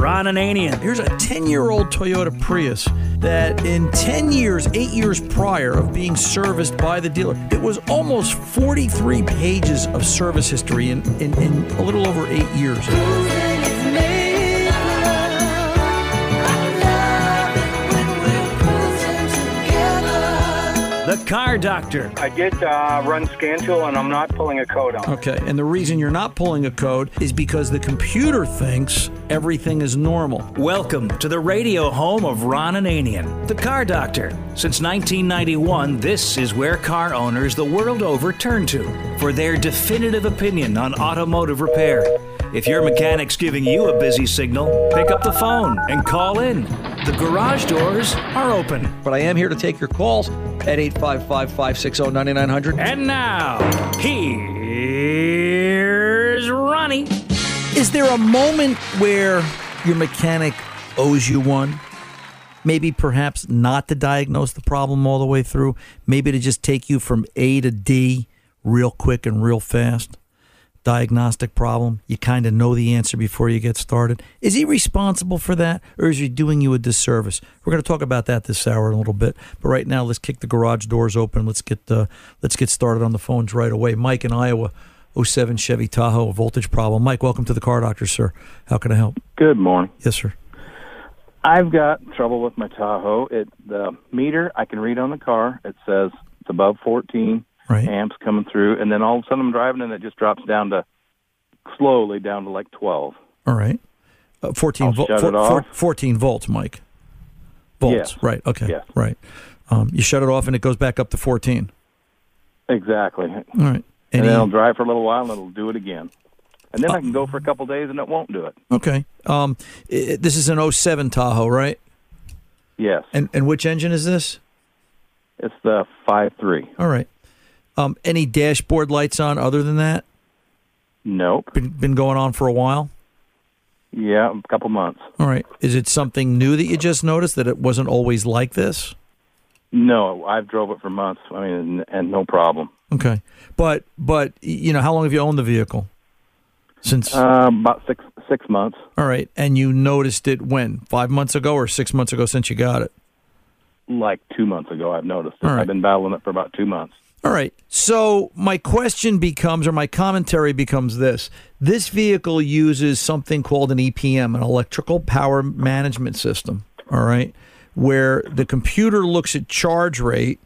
Ron Ananian. Here's a 10 year old Toyota Prius that, in 10 years, eight years prior of being serviced by the dealer, it was almost 43 pages of service history in, in, in a little over eight years. The Car Doctor. I did uh, run Scantool and I'm not pulling a code on. Okay, and the reason you're not pulling a code is because the computer thinks everything is normal. Welcome to the radio home of Ron Ananian, the Car Doctor. Since 1991, this is where car owners the world over turn to for their definitive opinion on automotive repair. If your mechanic's giving you a busy signal, pick up the phone and call in. The garage doors are open. But I am here to take your calls at 855 560 9900. And now, here's Ronnie. Is there a moment where your mechanic owes you one? Maybe perhaps not to diagnose the problem all the way through, maybe to just take you from A to D real quick and real fast. Diagnostic problem. You kind of know the answer before you get started. Is he responsible for that, or is he doing you a disservice? We're going to talk about that this hour in a little bit. But right now, let's kick the garage doors open. Let's get uh, let's get started on the phones right away. Mike in Iowa, 07 Chevy Tahoe, voltage problem. Mike, welcome to the car doctor, sir. How can I help? Good morning. Yes, sir. I've got trouble with my Tahoe. It the meter I can read on the car. It says it's above 14 Right. amps coming through, and then all of a sudden I'm driving and it just drops down to slowly down to like 12. All right. Uh, 14 I'll volt. shut it off. 14 volts, Mike. Volts. Yes. Right. Okay. Yes. Right. Um, you shut it off and it goes back up to 14. Exactly. All right. And Any- then I'll drive for a little while and it'll do it again. And then I can go for a couple days and it won't do it. okay. Um, i- this is an 07 Tahoe, right? Yes. And and which engine is this? It's the five three. All right. Um, any dashboard lights on other than that? Nope. Been been going on for a while. Yeah, a couple months. All right. Is it something new that you just noticed that it wasn't always like this? No, I've drove it for months. I mean, and, and no problem. Okay. But but you know, how long have you owned the vehicle? Since Um, about six six months. All right. And you noticed it when? 5 months ago or 6 months ago since you got it? Like two months ago, I've noticed it. Right. I've been battling it for about two months. All right. So my question becomes, or my commentary becomes this: This vehicle uses something called an EPM, an electrical power management system. All right, where the computer looks at charge rate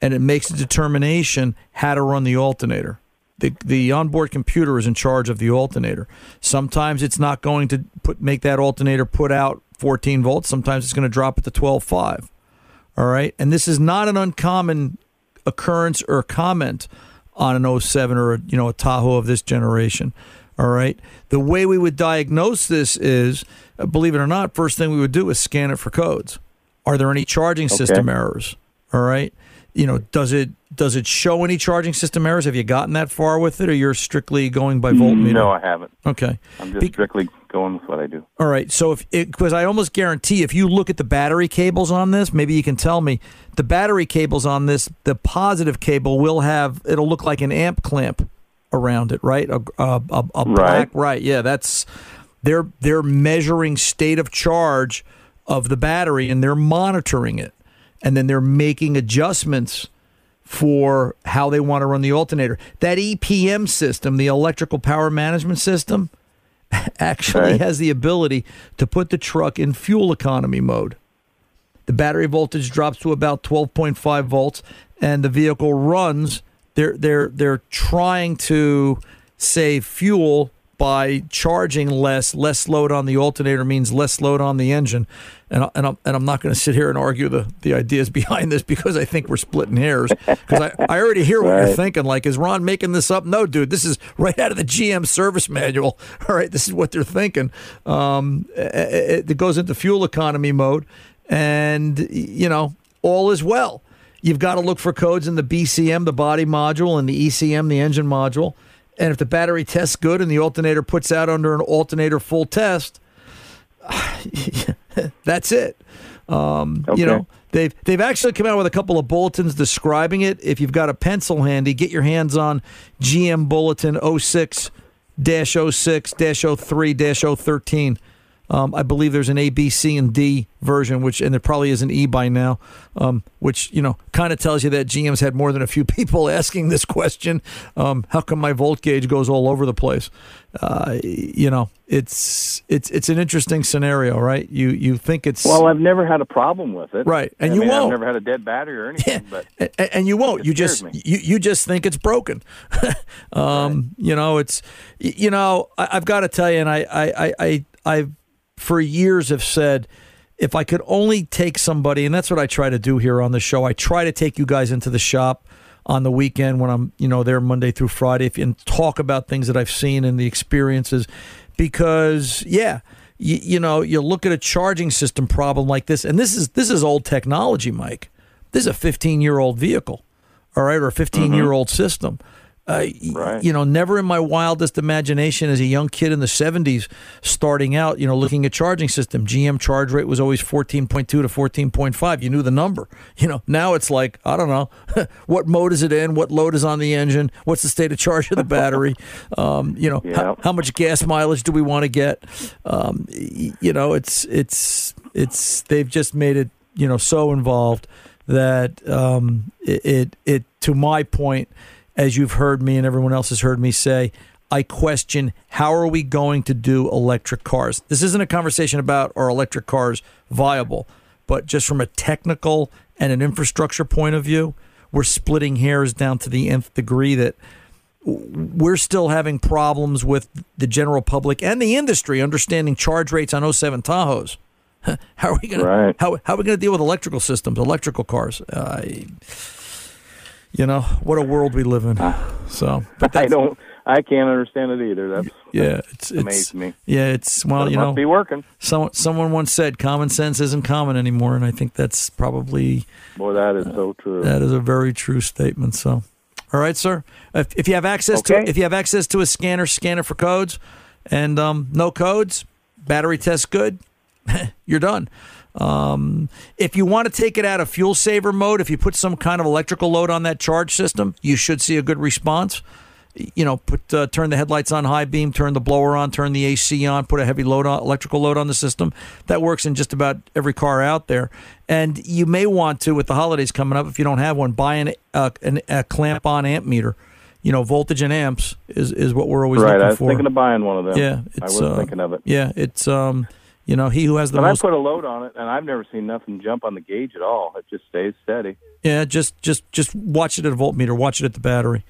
and it makes a determination how to run the alternator. The, the onboard computer is in charge of the alternator. Sometimes it's not going to put make that alternator put out 14 volts. Sometimes it's going to drop it to 12.5. All right. And this is not an uncommon occurrence or comment on an 07 or a, you know a Tahoe of this generation. All right. The way we would diagnose this is, uh, believe it or not, first thing we would do is scan it for codes. Are there any charging system errors? All right. You know, does it does it show any charging system errors? Have you gotten that far with it, or you're strictly going by voltmeter? No, I haven't. Okay. I'm just Be- strictly going with what I do. All right. So if because I almost guarantee if you look at the battery cables on this, maybe you can tell me the battery cables on this, the positive cable will have it'll look like an amp clamp around it, right? A, a, a, a black, right? Yeah, that's they're they're measuring state of charge of the battery and they're monitoring it, and then they're making adjustments for how they want to run the alternator. That EPM system, the electrical power management system, actually Right. has the ability to put the truck in fuel economy mode. The battery voltage drops to about 12.5 volts, and the vehicle runs. They're they're they're trying to save fuel by charging less. Less load on the alternator means less load on the engine. And, I- and, I'm, and I'm not going to sit here and argue the, the ideas behind this because I think we're splitting hairs. Because I, I already hear what you're thinking. Like, is Ron making this up? No, dude, this is right out of the GM service manual. All right, this is what they're thinking. Um, it, it goes into fuel economy mode, and you know all is well. You've got to look for codes in the BCM, the body module, and the ECM, the engine module. And if the battery tests good and the alternator puts out under an alternator full test, that's it. Um, Okay. You know, they've they've actually come out with a couple of bulletins describing it. If you've got a pencil handy, get your hands on GM Bulletin 06 06 03 013. Um, I believe there's an A, B, C, and D version, which and there probably is an E by now, um, which you know kind of tells you that GM's had more than a few people asking this question. Um, how come my volt gauge goes all over the place? Uh, you know, it's it's it's an interesting scenario, right? You you think it's Well, I've never had a problem with it. Right, and I you mean, won't. I've never had a dead battery or anything. But and, and you won't. You just me. you, you just think it's broken. um, You know, it's you know I, I've got to tell you, and I I I I I've for years have said if I could only take somebody, and that's what I try to do here on the show. I try to take you guys into the shop on the weekend when I'm you know there Monday through Friday, if, and talk about things that I've seen and the experiences, because yeah. You, you know, you look at a charging system problem like this, and this is this is old technology, Mike. This is a 15 year old vehicle, all right, or a 15 year old mm-hmm. system. Uh, Right. You know, never in my wildest imagination as a young kid in the 70s starting out, you know, looking at charging system, GM charge rate was always 14.2 to 14.5. You knew the number. You know, now it's like, I don't know, what mode is it in? What load is on the engine? What's the state of charge of the battery? Um, you know, how, how much gas mileage do we want to get? Um, you know, it's, it's, it's, they've just made it, you know, so involved that um, it, it, it, to my point, as you've heard me and everyone else has heard me say, I question how are we going to do electric cars? This isn't a conversation about are electric cars viable, but just from a technical and an infrastructure point of view, we're splitting hairs down to the nth degree that we're still having problems with the general public and the industry understanding charge rates on 07 Tahoes. How are we going Right. to how, how are we going to deal with electrical systems, electrical cars? Uh, you know what a world we live in. So, but I don't. I can't understand it either. That's yeah, it's it's amazed me. yeah, it's well, But it you must know, be working. someone someone once said common sense isn't common anymore, and I think that's probably Boy, that is so true. that is a very true statement. So, all right, sir. If, if you have access to if you have access to a scanner, scanner for codes, and um, no codes, battery test good, you're done. Um, if you want to take it out of fuel saver mode, if you put some kind of electrical load on that charge system, you should see a good response. You know, put uh, turn the headlights on high beam, turn the blower on, turn the AC on, put a heavy load on, electrical load on the system. That works in just about every car out there. And you may want to, with the holidays coming up, if you don't have one, buy an, uh, an a clamp on amp meter. You know, voltage and amps is, is what we're always right. looking I was for. thinking of buying one of them. yeah, I it's was uh, thinking of it. Yeah, it's um, you know, he who has the But most I put a load on it, and I've never seen nothing jump on the gauge at all. It just stays steady. Yeah, just just just watch it at a voltmeter. Watch it at the battery.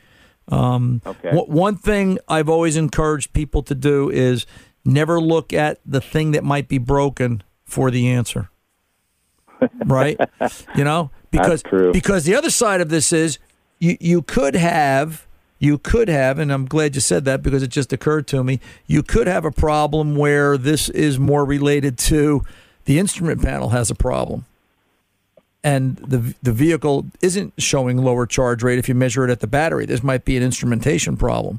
Um, Okay. one- One thing I've always encouraged people to do is never look at the thing that might be broken for the answer. right? You know, because true. because the other side of this is you you could have you could have, and I'm glad you said that because it just occurred to me, you could have a problem where this is more related to the instrument panel has a problem. And the the vehicle isn't showing lower charge rate if you measure it at the battery. This might be an instrumentation problem.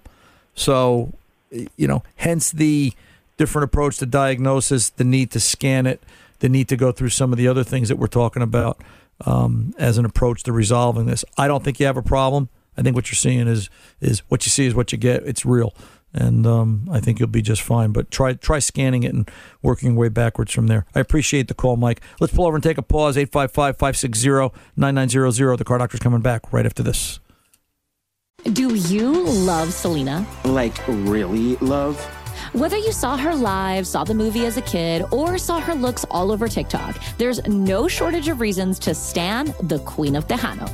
So, you know, hence the different approach to diagnosis, the need to scan it, the need to go through some of the other things that we're talking about um, as an approach to resolving this. I don't think you have a problem. I think what you're seeing is is what you see is what you get. It's real, and um, I think you'll be just fine. But try try scanning it and working your way backwards from there. I appreciate the call, Mike. Let's pull over and take a pause. 855-560-9900. The car doctor's coming back right after this. Do you love Selena? Like, really love? Whether you saw her live, saw the movie as a kid, or saw her looks all over TikTok, there's no shortage of reasons to stan the Queen of Tejano.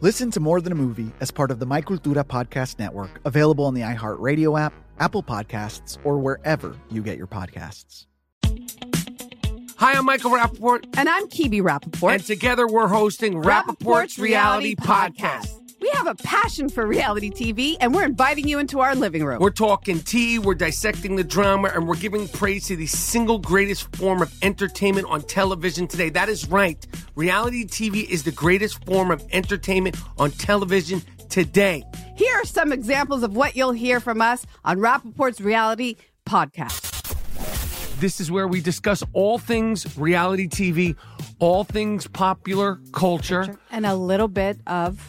Listen to More Than a Movie as part of the My Cultura Podcast Network, available on the iHeartRadio app, Apple Podcasts, or wherever you get your podcasts. Hi, I'm Michael Rappaport. And I'm Kibi Rappaport. And together we're hosting Rappaport's Reality Podcast. We have a passion for reality TV, and we're inviting you into our living room. We're talking tea, we're dissecting the drama, and we're giving praise to the single greatest form of entertainment on television today. That is right. Reality TV is the greatest form of entertainment on television today. Here are some examples of what you'll hear from us on Rappaport's Reality Podcast. This is where we discuss all things reality TV, all things popular culture. And a little bit of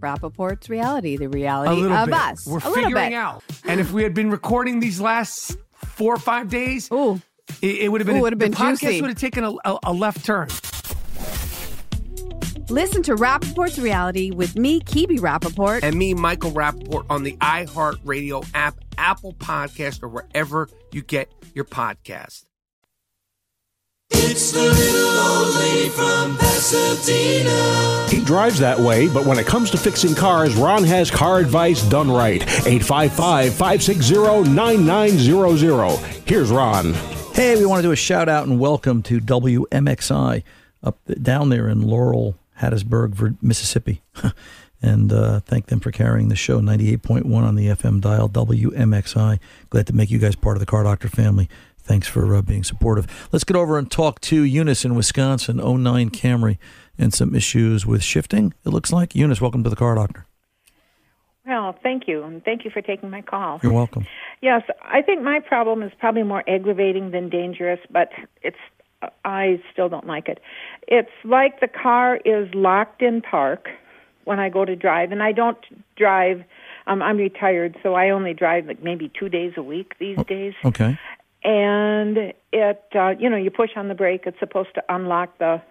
Rappaport's reality, the reality of bit. us. We're a little figuring out. And if we had been recording these last four or five days, Ooh. it, it would have been, Ooh, would've been the podcast would have taken a, a, a left turn. Listen to Rappaport's reality with me, Kibi Rappaport. and me, Michael Rappaport, on the iHeartRadio app, Apple Podcast, or wherever you get your podcast. It's the little old lady from Pasadena. He drives that way, but when it comes to fixing cars, Ron has car advice done right. 855 560 9900. Here's Ron. Hey, we want to do a shout out and welcome to WMXI up down there in Laurel, Hattiesburg, Mississippi. and uh, thank them for carrying the show 98.1 on the FM dial WMXI. Glad to make you guys part of the Car Doctor family. Thanks for uh, being supportive. Let's get over and talk to Eunice in Wisconsin, 09 Camry, and some issues with shifting, it looks like. Eunice, welcome to the Car Doctor. Well, thank you, and thank you for taking my call. You're welcome. Yes, I think my problem is probably more aggravating than dangerous, but it's I still don't like it. It's like the car is locked in park when I go to drive, and I don't drive. Um, I'm retired, so I only drive like maybe two days a week these days. Okay. And it, uh, you know, you push on the brake. It's supposed to unlock the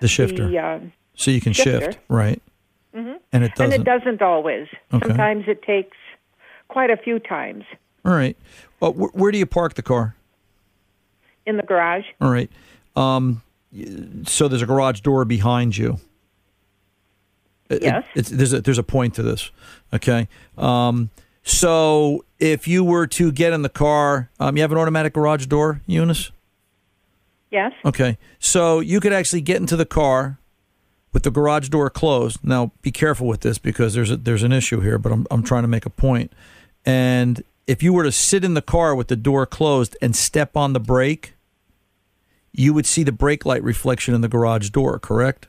The shifter. The, uh, so you can shifter. shift, right? Mm-hmm. And it doesn't. And it doesn't always. Okay. Sometimes it takes quite a few times. All right. Well, wh- where do you park the car? In the garage. All right. Um, so there's a garage door behind you. It- Yes. it's, there's a there's a point to this. Okay. Um, so if you were to get in the car, um, you have an automatic garage door, Eunice. Yes. Okay. So you could actually get into the car with the garage door closed. Now, be careful with this because there's a, there's an issue here, but I'm I'm trying to make a point. And if you were to sit in the car with the door closed and step on the brake, you would see the brake light reflection in the garage door, correct?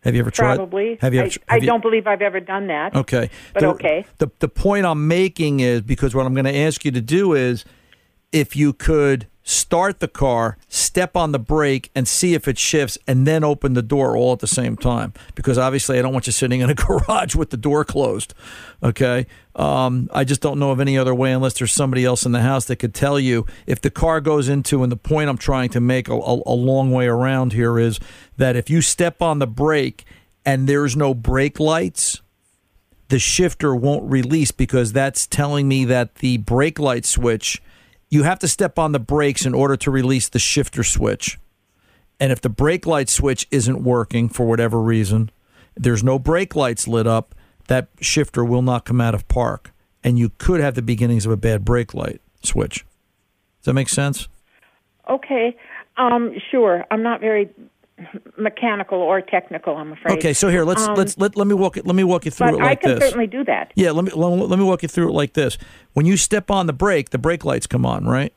Have you ever tried? Probably. Have you ever? I have you- don't believe I've ever done that. Okay. But the, okay. The the point I'm making is because what I'm going to ask you to do is if you could start the car, step on the brake and see if it shifts and then open the door all at the same time because obviously I don't want you sitting in a garage with the door closed. Okay? Um, I just don't know of any other way unless there's somebody else in the house that could tell you if the car goes into and the point I'm trying to make a, a, a long way around here is that if you step on the brake and there's no brake lights, the shifter won't release because that's telling me that the brake light switch, you have to step on the brakes in order to release the shifter switch. And if the brake light switch isn't working for whatever reason, there's no brake lights lit up, that shifter will not come out of park. And you could have the beginnings of a bad brake light switch. Does that make sense? Okay. Um, sure. I'm not very mechanical or technical. I'm afraid. Okay, so here let's Um, let's let, let me walk it let me walk you through it like this. I can this. certainly do that. Yeah, let me let, me- let me walk you through it like this. When you step on the brake, the brake lights come on, right?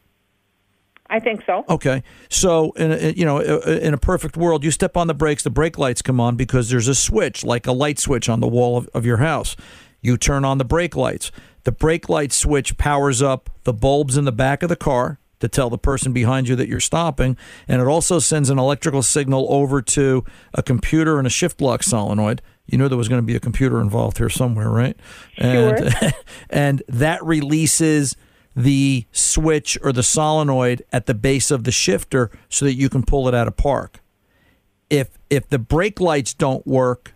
I think so. Okay, so in a, you know in a perfect world, you step on the brakes, the brake lights come on because there's a switch, like a light switch on the wall of, of your house. You turn on the brake lights. The brake light switch powers up the bulbs in the back of the car to tell the person behind you that you're stopping, and it also sends an electrical signal over to a computer and a shift lock solenoid. You knew there was going to be a computer involved here somewhere, right? And and that releases the switch or the solenoid at the base of the shifter so that you can pull it out of park. If if the brake lights don't work,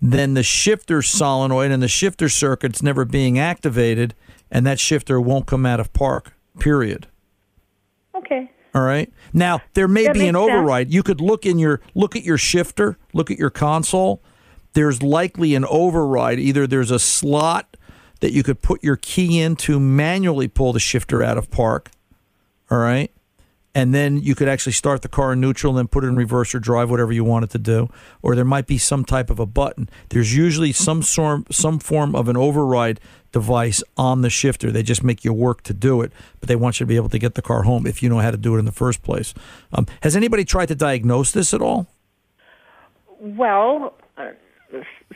then the shifter solenoid and the shifter circuit's never being activated and that shifter won't come out of park. Period. Okay. All right. Now there may That be an makes sense. override. You could look in your look at your shifter, look at your console. There's likely an override. Either there's a slot that you could put your key in to manually pull the shifter out of park. All right. And then you could actually start the car in neutral and then put it in reverse or drive whatever you want it to do. Or there might be some type of a button. There's usually some form, some form of an override device on the shifter. They just make you work to do it, but they want you to be able to get the car home if you know how to do it in the first place. Um, has anybody tried to diagnose this at all? Well,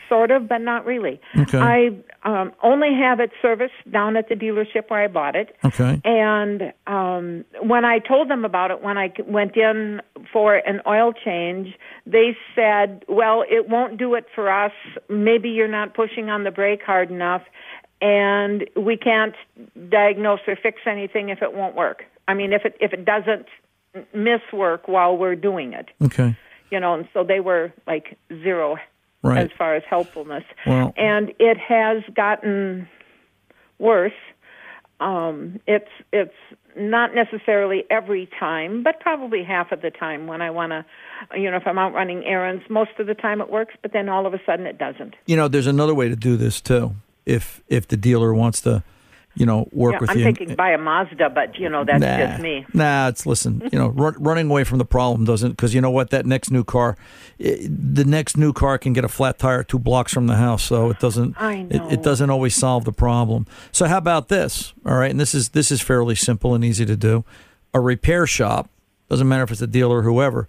sort of, but not really. Okay. I um, only have it serviced down at the dealership where I bought it. Okay. And um, when I told them about it, when I went in for an oil change, they said, "Well, it won't do it for us. Maybe you're not pushing on the brake hard enough, and we can't diagnose or fix anything if it won't work. I mean, if it if it doesn't miss work while we're doing it." Okay. you know, and so they were like zero Right. as far as helpfulness. Well- and it has gotten worse. Um, it's it's not necessarily every time, but probably half of the time when I want to, you know, if I'm out running errands, most of the time it works, but then all of a sudden it doesn't. You know, there's another way to do this too. If if the dealer wants to, you know, work yeah, with I'm you. thinking buy a Mazda, but you know that's nah, just me. Nah, it's listen. You know, run, running away from the problem doesn't because you know what? That next new car, i the next new car can get a flat tire two blocks from the house, so it doesn't. I It, it doesn't always solve the problem. So how about this? All right, and this is this is fairly simple and easy to do. A repair shop doesn't matter if it's a dealer or whoever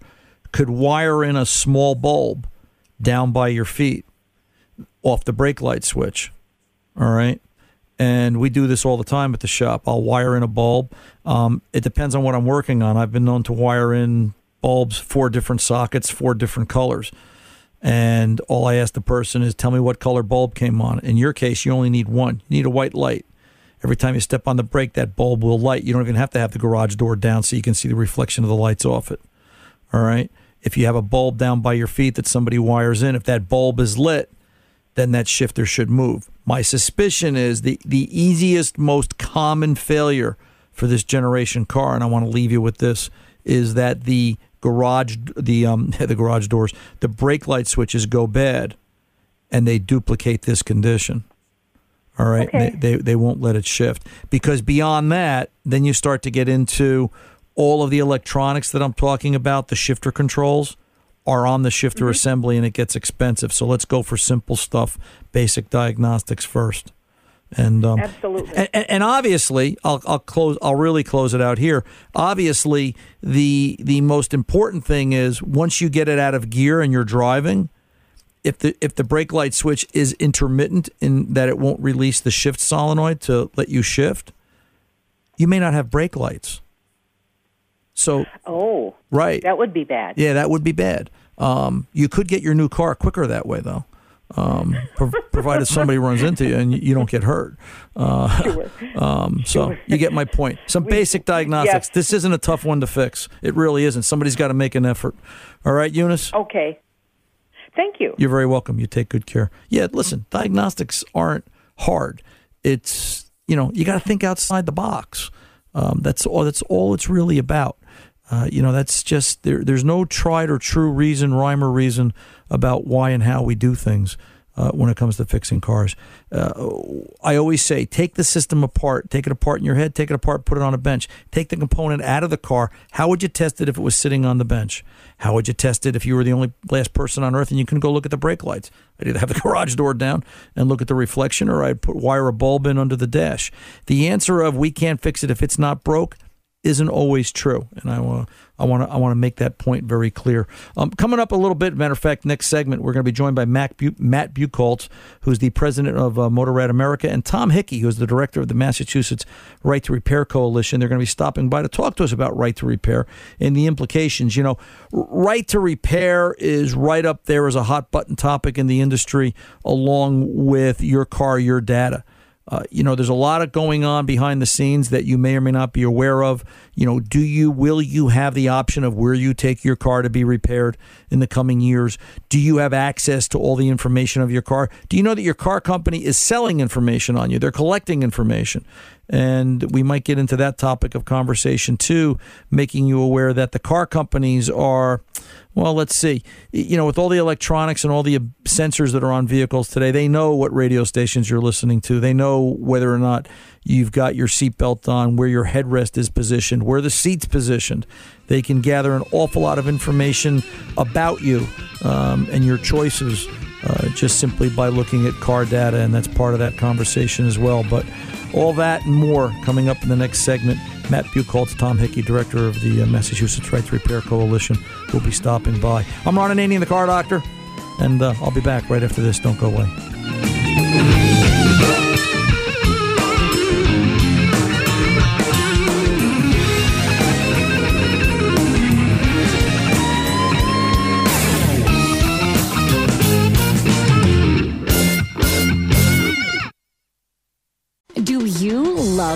could wire in a small bulb down by your feet off the brake light switch. All right. And we do this all the time at the shop. I'll wire in a bulb. Um, it depends on what I'm working on. I've been known to wire in bulbs, four different sockets, four different colors. And all I ask the person is, tell me what color bulb came on. In your case, you only need one. You need a white light. Every time you step on the brake, that bulb will light. You don't even have to have the garage door down so you can see the reflection of the lights off it. All right. If you have a bulb down by your feet that somebody wires in, if that bulb is lit, then that shifter should move. My suspicion is the, the easiest, most common failure for this generation car, and I want to leave you with this: is that the garage, the um, the garage doors, the brake light switches go bad, and they duplicate this condition. All right, Okay. they, they they won't let it shift because beyond that, then you start to get into all of the electronics that I'm talking about. The shifter controls are on the shifter assembly, and it gets expensive. So let's go for simple stuff, basic diagnostics first. And um, Absolutely. and, and- and obviously, I'll, I'll close. I'll really close it out here. Obviously, the the most important thing is once you get it out of gear and you're driving, if the if the brake light switch is intermittent in that it won't release the shift solenoid to let you shift, you may not have brake lights. So Oh, right, that would be bad. yeah, that would be bad. Um, you could get your new car quicker that way, though, um, prov- provided somebody runs into you and you- don't get hurt. Uh, um, so you get my point. Some basic diagnostics. yes. This isn't a tough one to fix. It really isn't. Somebody's got to make an effort. All right, Eunice. Okay. Thank you. You're very welcome. You take good care. Yeah, listen, diagnostics aren't hard. It's you know you got to think outside the box. Um, that's all. That's all it's really about. Uh, you know, that's just there. There's no tried or true reason, rhyme or reason about why and how we do things uh, when it comes to fixing cars. Uh, I always say, take the system apart, take it apart in your head, take it apart, put it on a bench, take the component out of the car. How would you test it if it was sitting on the bench? How would you test it if you were the only last person on earth and you couldn't go look at the brake lights? I'd either have the garage door down and look at the reflection, or I'd put wire a bulb in under the dash. The answer of we can't fix it if it's not broke isn't always true, and I want I want to I want to make that point very clear. Um, coming up a little bit, matter of fact, next segment we're going to be joined by Mac Bu- Matt Buchholz, who's the president of uh, Motorad America, and Tom Hickey, who's the director of the Massachusetts Right to Repair Coalition. They're going to be stopping by to talk to us about right to repair and the implications. You know, right to repair is right up there as a hot button topic in the industry, along with your car, your data. Uh, you know, there's a lot of going on behind the scenes that you may or may not be aware of. You know, do you, will you have the option of where you take your car to be repaired in the coming years? Do you have access to all the information of your car? Do you know that your car company is selling information on you? They're collecting information. And we might get into that topic of conversation too, making you aware that the car companies are, well, let's see, you know, with all the electronics and all the sensors that are on vehicles today, they know what radio stations you're listening to. They know whether or not you've got your seatbelt on, where your headrest is positioned, where the seat's positioned. They can gather an awful lot of information about you um, and your choices uh, just simply by looking at car data, and that's part of that conversation as well. But all that and more coming up in the next segment. Matt Buchholz, Tom Hickey, director of the uh, Massachusetts Rights Repair Coalition, will be stopping by. I'm Ron Ananian, the car doctor, and uh, I'll be back right after this. Don't go away.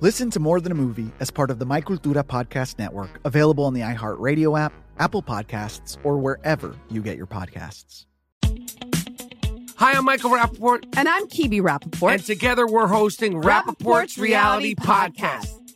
Listen to More Than a Movie as part of the My Cultura Podcast Network, available on the iHeartRadio app, Apple Podcasts, or wherever you get your podcasts. Hi, I'm Michael Rappaport. And I'm Kibi Rappaport. And together we're hosting Rappaport's, Reality Podcast.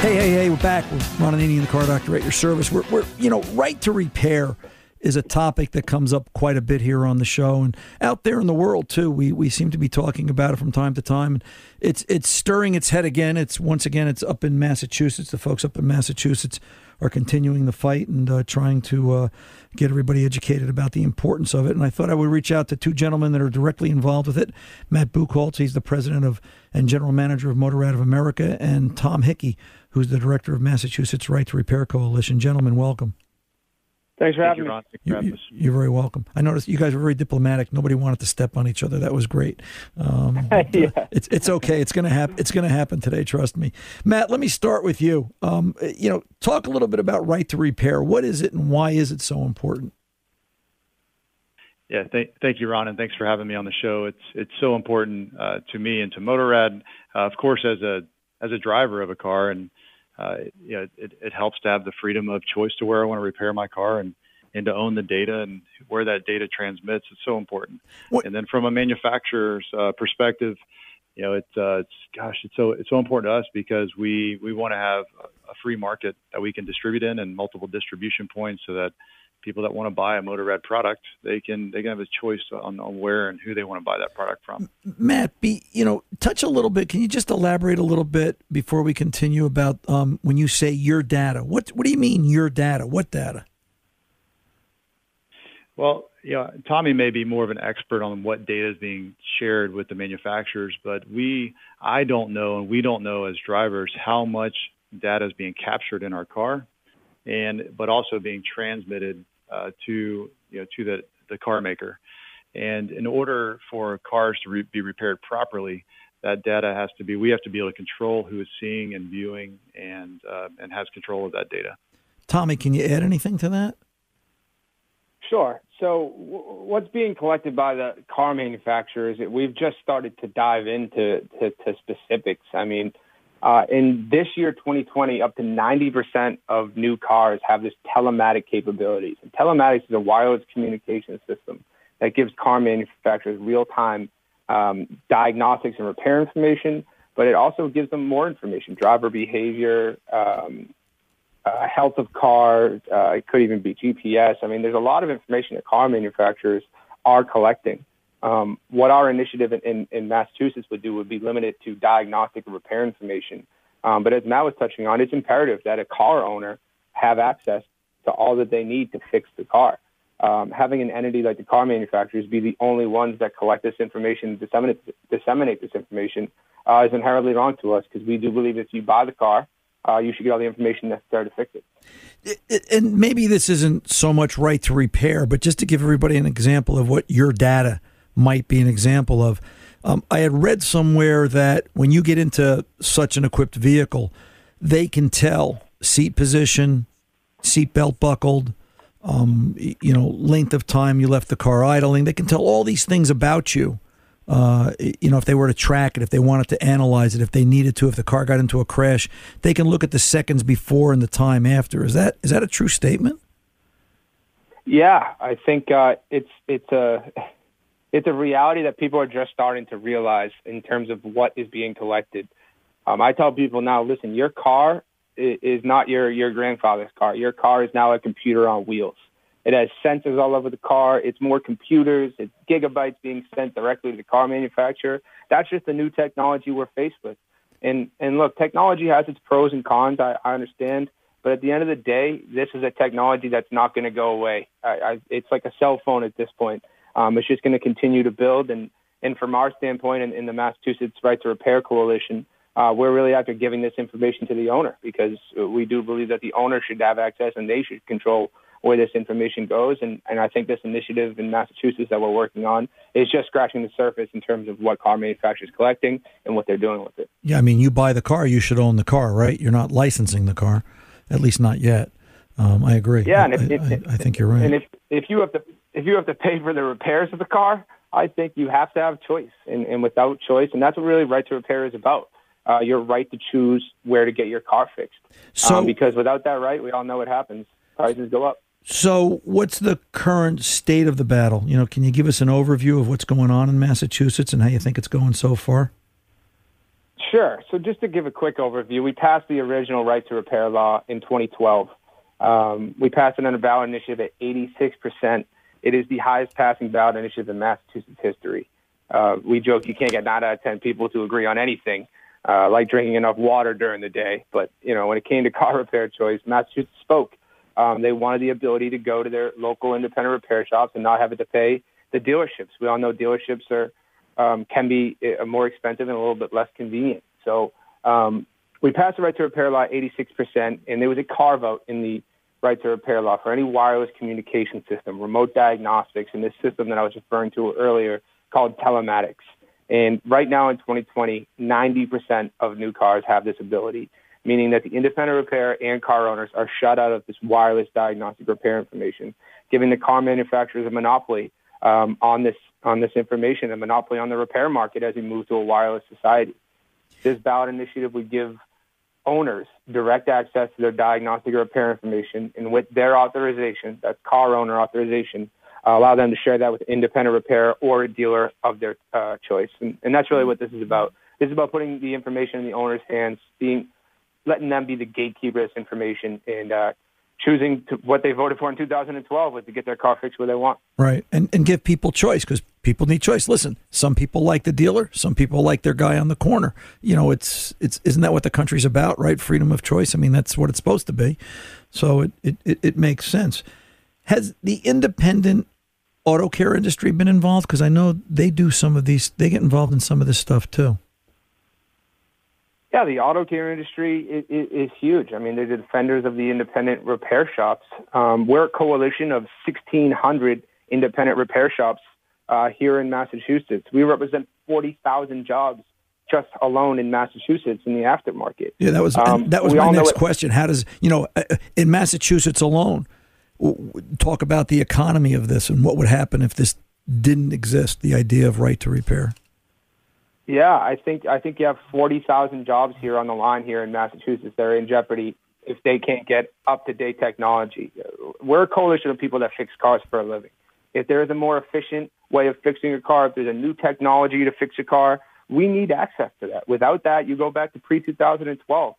Hey, hey, hey, we're back. We're Ron Ananian, the car doctor at your service. We're, we're, you know, right to repair is a topic that comes up quite a bit here on the show and out there in the world too. We we seem to be talking about it from time to time. And it's it's stirring its head again. It's once again it's up in Massachusetts. The folks up in Massachusetts are continuing the fight and uh, trying to uh, get everybody educated about the importance of it. And I thought I would reach out to two gentlemen that are directly involved with it. Matt Buchholz, he's the president of and general manager of Motorad of America, and Tom Hickey, who's the director of Massachusetts Right to Repair Coalition. Gentlemen, welcome. Thanks for having me. You, you, are very welcome. I noticed you guys were very diplomatic. Nobody wanted to step on each other. That was great. Um, but, uh, it's it's okay. It's gonna happen. It's gonna happen today. Trust me, Matt. Let me start with you. Um, you know, talk a little bit about right to repair. What is it, and why is it so important? Yeah, th- thank you, Ron, and thanks for having me on the show. It's it's so important uh, to me and to Motorad, uh, of course, as a as a driver of a car, and uh, you know, it, it helps to have the freedom of choice to where I want to repair my car and and to own the data and where that data transmits. It's so important. What? And then from a manufacturer's uh, perspective, you know, it's uh, it's gosh, it's so it's so important to us because we we want to have a free market that we can distribute in and multiple distribution points so that people that want to buy a Motorad product, they can they can have a choice on, on where and who they want to buy that product from. Matt, be you know, touch a little bit. Can you just elaborate a little bit before we continue about um, when you say your data? What what do you mean your data? What data? Well, yeah, Tommy may be more of an expert on what data is being shared with the manufacturers, but we, I don't know, and we don't know as drivers how much data is being captured in our car, and but also being transmitted uh, to you know to the the car maker. And in order for cars to re- be repaired properly, that data has to be we have to be able to control who is seeing and viewing and uh, and has control of that data. Tommy, can you add anything to that? Sure. So w- what's being collected by the car manufacturers, we've just started to dive into to, to specifics. I mean, uh, in this year, 2020, up to 90% of new cars have this telematic capabilities. And telematics is a wireless communication system that gives car manufacturers real-time um, diagnostics and repair information, but it also gives them more information, driver behavior, um, uh, health of car. Uh, it could even be GPS. I mean, there's a lot of information that car manufacturers are collecting. Um, what our initiative in, in, in, Massachusetts would do would be limited to diagnostic repair information. Um, but as Matt was touching on, it's imperative that a car owner have access to all that they need to fix the car. Um, having an entity like the car manufacturers be the only ones that collect this information, disseminate, disseminate this information, uh, is inherently wrong to us because we do believe if you buy the car, uh, you should get all the information necessary to fix it. And maybe this isn't so much right to repair, but just to give everybody an example of what your data might be an example of. Um, I had read somewhere that when you get into such an equipped vehicle, they can tell seat position, seat belt buckled, um, you know, length of time you left the car idling. They can tell all these things about you Uh, you know, if they were to track it, if they wanted to analyze it, if they needed to, if the car got into a crash, they can look at the seconds before and the time after. Is that is that a true statement? Yeah, I think uh, it's it's a it's a reality that people are just starting to realize in terms of what is being collected. Um, I tell people now, listen, your car is not your your grandfather's car. Your car is now a computer on wheels. It has sensors all over the car. It's more computers. It's gigabytes being sent directly to the car manufacturer. That's just the new technology we're faced with. And and look, technology has its pros and cons. I, I understand, but at the end of the day, this is a technology that's not going to go away. I, I, it's like a cell phone at this point. Um, it's just going to continue to build. And and from our standpoint, in, in the Massachusetts Right to Repair Coalition, uh, we're really after giving this information to the owner because we do believe that the owner should have access and they should control where this information goes. And, and I think this initiative in Massachusetts that we're working on is just scratching the surface in terms of what car manufacturers collecting and what they're doing with it. Yeah, I mean, you buy the car, you should own the car, right? You're not licensing the car, at least not yet. Um, I agree. Yeah, and I, if, if, I, I think you're right. And if if you have to if you have to pay for the repairs of the car, I think you have to have choice. And, and without choice, and that's what really right to repair is about. Uh, your right to choose where to get your car fixed. So- um, because without that right, we all know what happens. Prices go up. So, what's the current state of the battle? You know, can you give us an overview of what's going on in Massachusetts and how you think it's going so far? Sure. So just to give a quick overview, we passed the original right to repair law in 2012. Um, we passed it under ballot initiative at 86%. It is the highest passing ballot initiative in Massachusetts history. Uh, we joke you can't get nine out of 10 people to agree on anything, uh, like drinking enough water during the day. But, you know, when it came to car repair choice, Massachusetts spoke. Um, they wanted the ability to go to their local independent repair shops and not have it to pay the dealerships. We all know dealerships are um, can be uh, more expensive and a little bit less convenient. So um, we passed the right to repair law 86%, and there was a carve out in the right to repair law for any wireless communication system, remote diagnostics, and this system that I was referring to earlier called telematics. And right now in 2020, 90% of new cars have this ability, meaning that the independent repair and car owners are shut out of this wireless diagnostic repair information, giving the car manufacturers a monopoly um, on this on this information, a monopoly on the repair market as we move to a wireless society. This ballot initiative would give owners direct access to their diagnostic repair information, and with their authorization, that's car owner authorization, uh, allow them to share that with independent repair or a dealer of their uh, choice. And, and that's really what this is about. This is about putting the information in the owner's hands, being letting them be the gatekeeper of this information, and uh, choosing what they voted for in 2012 was to get their car fixed where they want. Right. And and give people choice because people need choice. Listen, some people like the dealer, some people like their guy on the corner. You know, it's it's isn't that what the country's about, right? Freedom of choice. I mean, that's what it's supposed to be. So it it, it, it makes sense. Has the independent auto care industry been involved? Because I know they do some of these. They get involved in some of this stuff too. Yeah, the auto care industry is, is huge. I mean, they're the defenders of the independent repair shops. Um, we're a coalition of 1,600 independent repair shops uh, here in Massachusetts. We represent 40,000 jobs just alone in Massachusetts in the aftermarket. Yeah, that was Um, that was my next question. How does you know uh, in Massachusetts alone? w- w- Talk about the economy of this and what would happen if this didn't exist. The idea of right to repair. Yeah, I think I think you have forty thousand jobs here on the line here in Massachusetts that are in jeopardy if they can't get up to date technology. We're a coalition of people that fix cars for a living. If there is a more efficient way of fixing a car, if there's a new technology to fix a car, we need access to that. Without that, you go back to pre 2012.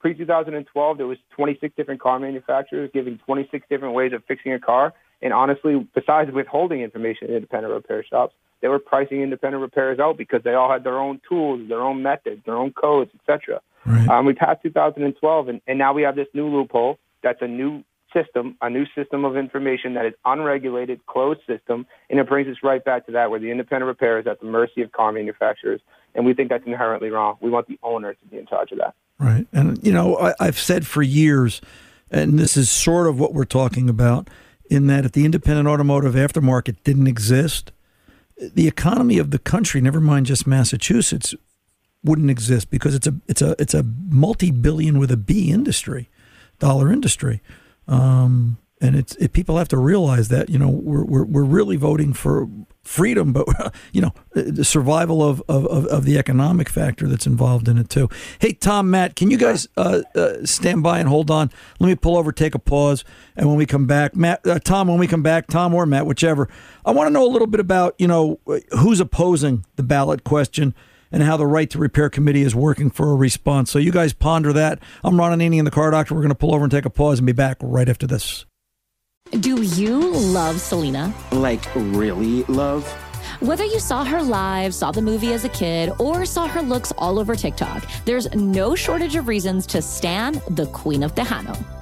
Pre 2012, there was 26 different car manufacturers giving 26 different ways of fixing a car. And honestly, besides withholding information in independent repair shops, they were pricing independent repairs out because they all had their own tools, their own methods, their own codes, etc. Um, we passed 2012, and, and now we have this new loophole. That's a new system, a new system of information that is unregulated, closed system, and it brings us right back to that, where the independent repair is at the mercy of car manufacturers, and we think that's inherently wrong. We want the owner to be in charge of that. Right. And, you know, I, I've said for years, and this is sort of what we're talking about, in that if the independent automotive aftermarket didn't exist, the economy of the country, never mind just Massachusetts, wouldn't exist because it's a it's a it's a multi billion with a B industry, dollar industry. Um, and it's it, people have to realize that you know we're we're, we're really voting for freedom, but you know the survival of, of, of the economic factor that's involved in it too. Hey, Tom, Matt, can you guys uh, uh, stand by and hold on? Let me pull over, take a pause, and when we come back, Matt, uh, Tom, when we come back, Tom or Matt, whichever, I want to know a little bit about you know who's opposing the ballot question and how the right to repair committee is working for a response. So you guys ponder that. I'm Ron Ananian in the car doctor. We're going to pull over and take a pause and be back right after this. Do you love Selena? Like, really love? Whether you saw her live, saw the movie as a kid, or saw her looks all over TikTok, there's no shortage of reasons to stand the Queen of Tejano.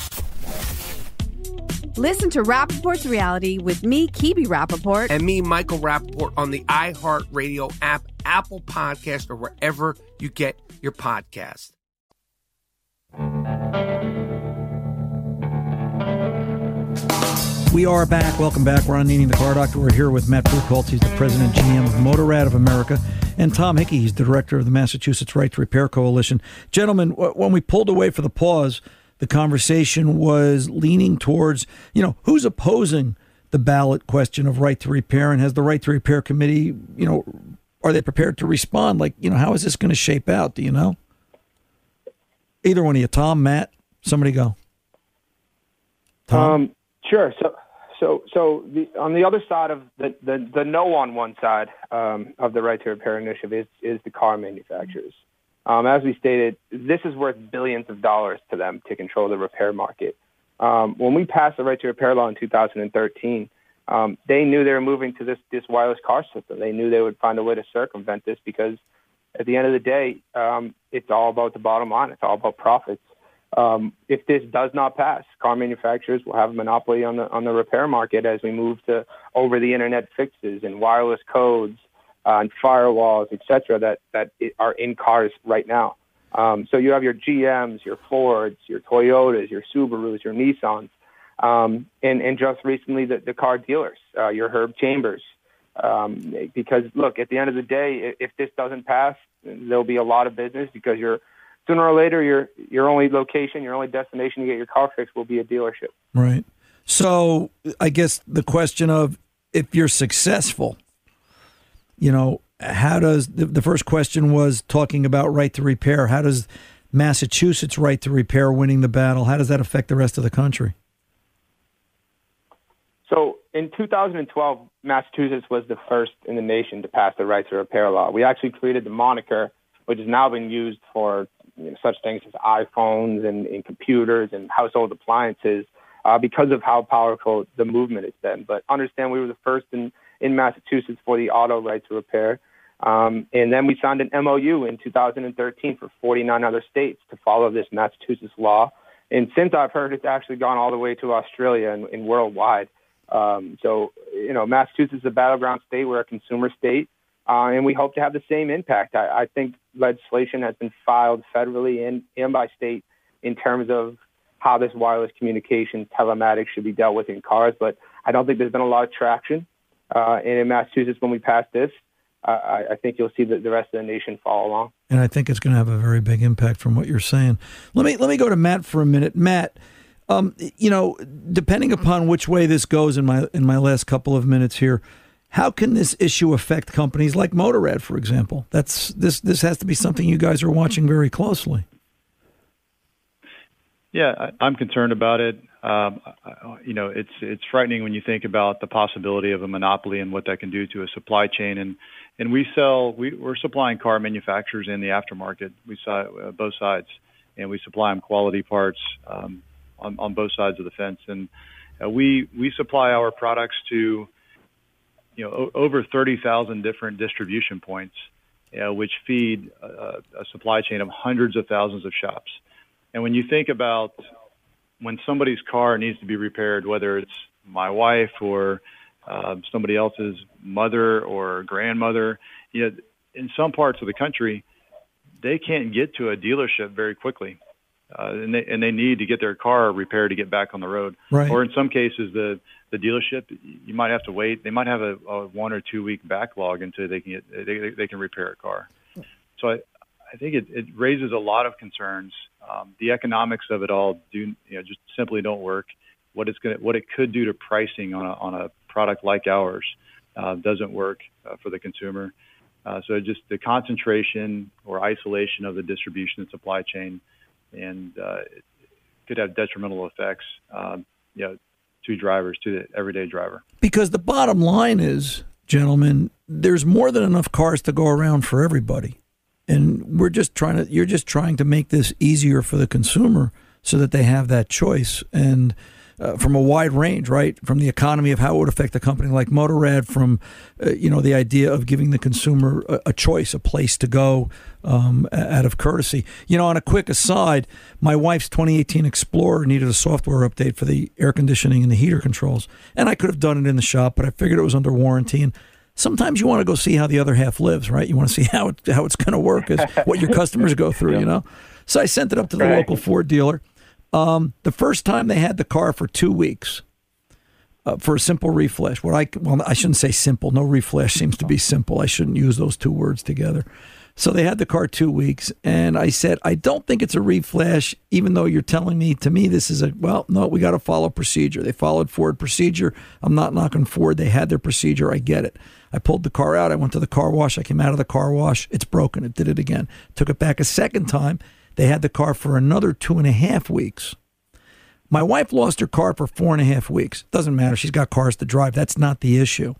Listen to Rappaport's reality with me, Kibi Rappaport. and me, Michael Rappaport, on the iHeartRadio app, Apple Podcast, or wherever you get your podcast. We are back. Welcome back. We're on Needing the Car Doctor. We're here with Matt Buchholz. He's the president GM of Motorad of America. And Tom Hickey, he's the director of the Massachusetts Right to Repair Coalition. Gentlemen, when we pulled away for the pause, the conversation was leaning towards, you know, who's opposing the ballot question of right to repair and has the right to repair committee, you know, are they prepared to respond? Like, you know, how is this going to shape out? Do you know? Either one of you, Tom, Matt, somebody go. Tom? Um, sure. So, so, so the, on the other side of the, the, the no on one side um, of the right to repair initiative is, is the car manufacturers. Um, as we stated, this is worth billions of dollars to them to control the repair market. Um, when we passed the right to repair law in 2013, um, they knew they were moving to this, this wireless car system. They knew they would find a way to circumvent this because at the end of the day, um, it's all about the bottom line. It's all about profits. Um, if this does not pass, car manufacturers will have a monopoly on the on the repair market as we move to over the internet fixes and wireless codes and firewalls, et cetera, that that are in cars right now. Um, so you have your GMs, your Fords, your Toyotas, your Subarus, your Nissans, um, and and just recently the, the car dealers, uh, your Herb Chambers, Um, because look, at the end of the day, if this doesn't pass, there'll be a lot of business because you're sooner or later your your only location, your only destination to get your car fixed will be a dealership. Right. So I guess the question of if you're successful, you know, how does the, the first question was talking about right to repair? How does Massachusetts right to repair winning the battle? How does that affect the rest of the country? So in 2012, Massachusetts was the first in the nation to pass the right to repair law. We actually created the moniker, which has now been used for you know, such things as iPhones and, and computers and household appliances uh, because of how powerful the movement has been. But understand we were the first in, in Massachusetts for the auto right to repair. Um, and then we signed an MOU in 2013 for 49 other states to follow this Massachusetts law. And since I've heard, it's actually gone all the way to Australia and, and worldwide. Um, so, you know, Massachusetts is a battleground state. We're a consumer state, uh, and we hope to have the same impact. I, I think legislation has been filed federally and, and by state in terms of how this wireless communication telematics should be dealt with in cars, but I don't think there's been a lot of traction. Uh, and in Massachusetts, when we pass this, uh, I, I think you'll see the, the rest of the nation follow along. And I think it's going to have a very big impact from what you're saying. Let me let me go to Matt for a minute. Matt, um, you know, depending upon which way this goes in my in my last couple of minutes here, how can this issue affect companies like Motorad, for example? That's this this has to be something you guys are watching very closely. Yeah, I, I'm concerned about it. Um, you know, it's it's frightening when you think about the possibility of a monopoly and what that can do to a supply chain. And and we sell, we, we're supplying car manufacturers in the aftermarket. We saw uh, both sides, and we supply them quality parts um, on on both sides of the fence. And uh, we we supply our products to you know o- over 30,000 different distribution points, uh, which feed a supply chain of hundreds of thousands of shops. And when you think about when somebody's car needs to be repaired, whether it's my wife or uh, somebody else's mother or grandmother, you know, in some parts of the country, they can't get to a dealership very quickly, uh, and they and they need to get their car repaired to get back on the road. Right. Or in some cases, the the dealership you might have to wait. They might have a, a one or two week backlog until they can get they, they can repair a car. So I, I think it, it raises a lot of concerns. Um, the economics of it all do you know just simply don't work. What it's going what it could do to pricing on a on a product like ours uh, doesn't work uh, for the consumer. Uh, so just the concentration or isolation of the distribution and supply chain, and uh, it could have detrimental effects, um, you know, to drivers, to the everyday driver. Because the bottom line is, gentlemen, there's more than enough cars to go around for everybody. And we're just trying to you're just trying to make this easier for the consumer so that they have that choice and uh, from a wide range, right? From the economy of how it would affect a company like Motorad, from uh, you know the idea of giving the consumer a, a choice, a place to go um, out of courtesy. You know, on a quick aside, my wife's 2018 Explorer needed a software update for the air conditioning and the heater controls, and I could have done it in the shop, but I figured it was under warranty and. Sometimes you want to go see how the other half lives, right? You want to see how it, how it's going to work, is what your customers go through, you know. So I sent it up to the Right. local Ford dealer. Um, the first time they had the car for two weeks uh, for a simple reflash. What I well, I shouldn't say simple. No reflash seems to be simple. I shouldn't use those two words together. So they had the car two weeks, and I said, I don't think it's a reflash, even though you're telling me to me this is a well, no, we got to follow procedure. They followed Ford procedure. I'm not knocking Ford. They had their procedure. I get it. I pulled the car out. I went to the car wash. I came out of the car wash. It's broken. It did it again. Took it back a second time. They had the car for another two and a half weeks. My wife lost her car for four and a half weeks. Doesn't matter. She's got cars to drive. That's not the issue.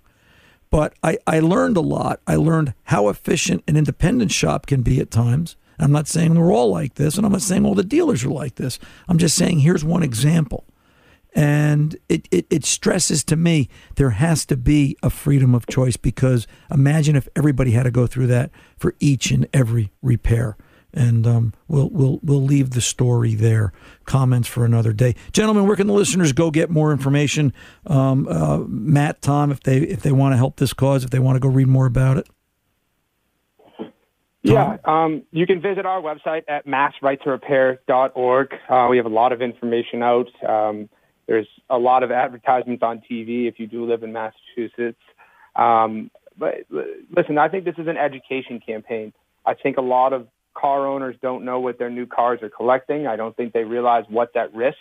But I, I learned a lot. I learned how efficient an independent shop can be at times. I'm not saying we're all like this, and I'm not saying all the dealers are like this. I'm just saying here's one example. And it, it, it stresses to me there has to be a freedom of choice because imagine if everybody had to go through that for each and every repair. And um, we'll we'll we'll leave the story there. Comments for another day, gentlemen. Where can the listeners go get more information? Um, uh, Matt, Tom, if they if they want to help this cause, if they want to go read more about it. Yeah, um, you can visit our website at massrighttorepair.org. Uh, we have a lot of information out. Um, there's a lot of advertisements on TV if you do live in Massachusetts. Um, but listen, I think this is an education campaign. I think a lot of car owners don't know what their new cars are collecting. I don't think they realize what's at risk.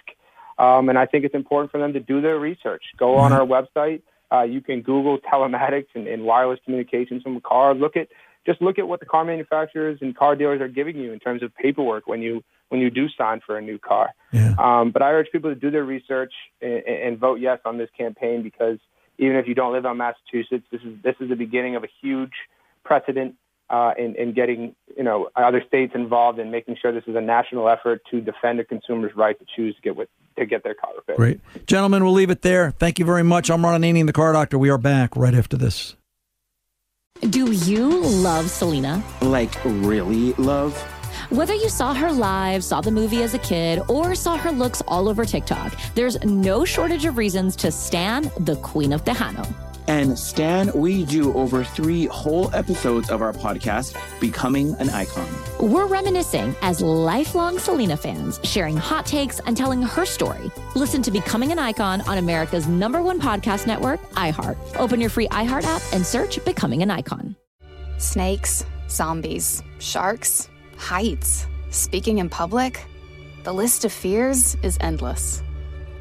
Um, and I think it's important for them to do their research. Go on our website. Uh, you can Google telematics and, and wireless communications from a car. Look at just look at what the car manufacturers and car dealers are giving you in terms of paperwork when you when you do sign for a new car. Yeah. Um, but I urge people to do their research and, and vote yes on this campaign because even if you don't live on Massachusetts, this is this is the beginning of a huge precedent uh, in, in getting you know other states involved in making sure this is a national effort to defend a consumer's right to choose to get with, to get their car repaired. Great. Gentlemen, we'll leave it there. Thank you very much. I'm Ron Ananian, the car doctor. We are back right after this. Do you love Selena? Like, really love? Whether you saw her live, saw the movie as a kid, or saw her looks all over TikTok, there's no shortage of reasons to stan the Queen of Tejano. And Stan, we do over three whole episodes of our podcast, Becoming an Icon. We're reminiscing as lifelong Selena fans, sharing hot takes and telling her story. Listen to Becoming an Icon on America's number one podcast network, iHeart. Open your free iHeart app and search Becoming an Icon. Snakes, zombies, sharks, heights, speaking in public. The list of fears is endless.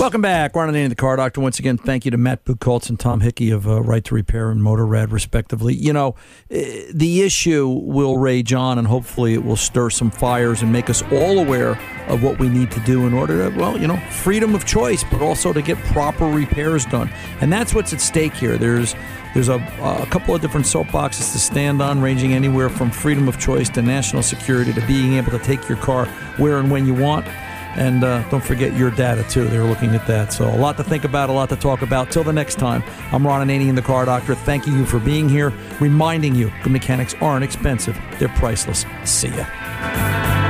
Welcome back. Ron on the end of the car doctor. Once again, thank you to Matt Buchholz and Tom Hickey of uh, Right to Repair and Motorad, respectively. You know, eh, the issue will rage on, and hopefully it will stir some fires and make us all aware of what we need to do in order to, well, you know, freedom of choice, but also to get proper repairs done. And that's what's at stake here. There's there's a, a couple of different soapboxes to stand on, ranging anywhere from freedom of choice to national security to being able to take your car where and when you want. And uh, don't forget your data, too. They're looking at that. So, a lot to think about, a lot to talk about. Till the next time, I'm Ron Ananian, the car doctor, thanking you for being here, reminding you good mechanics aren't expensive, they're priceless. See ya.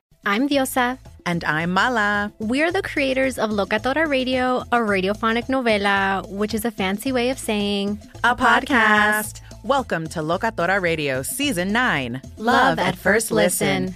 I'm Diosa. And I'm Mala. We're the creators of Locatora Radio, a radiophonic novela, which is a fancy way of saying a podcast. Welcome to Locatora Radio Season 9 Love, Love at First listen. listen.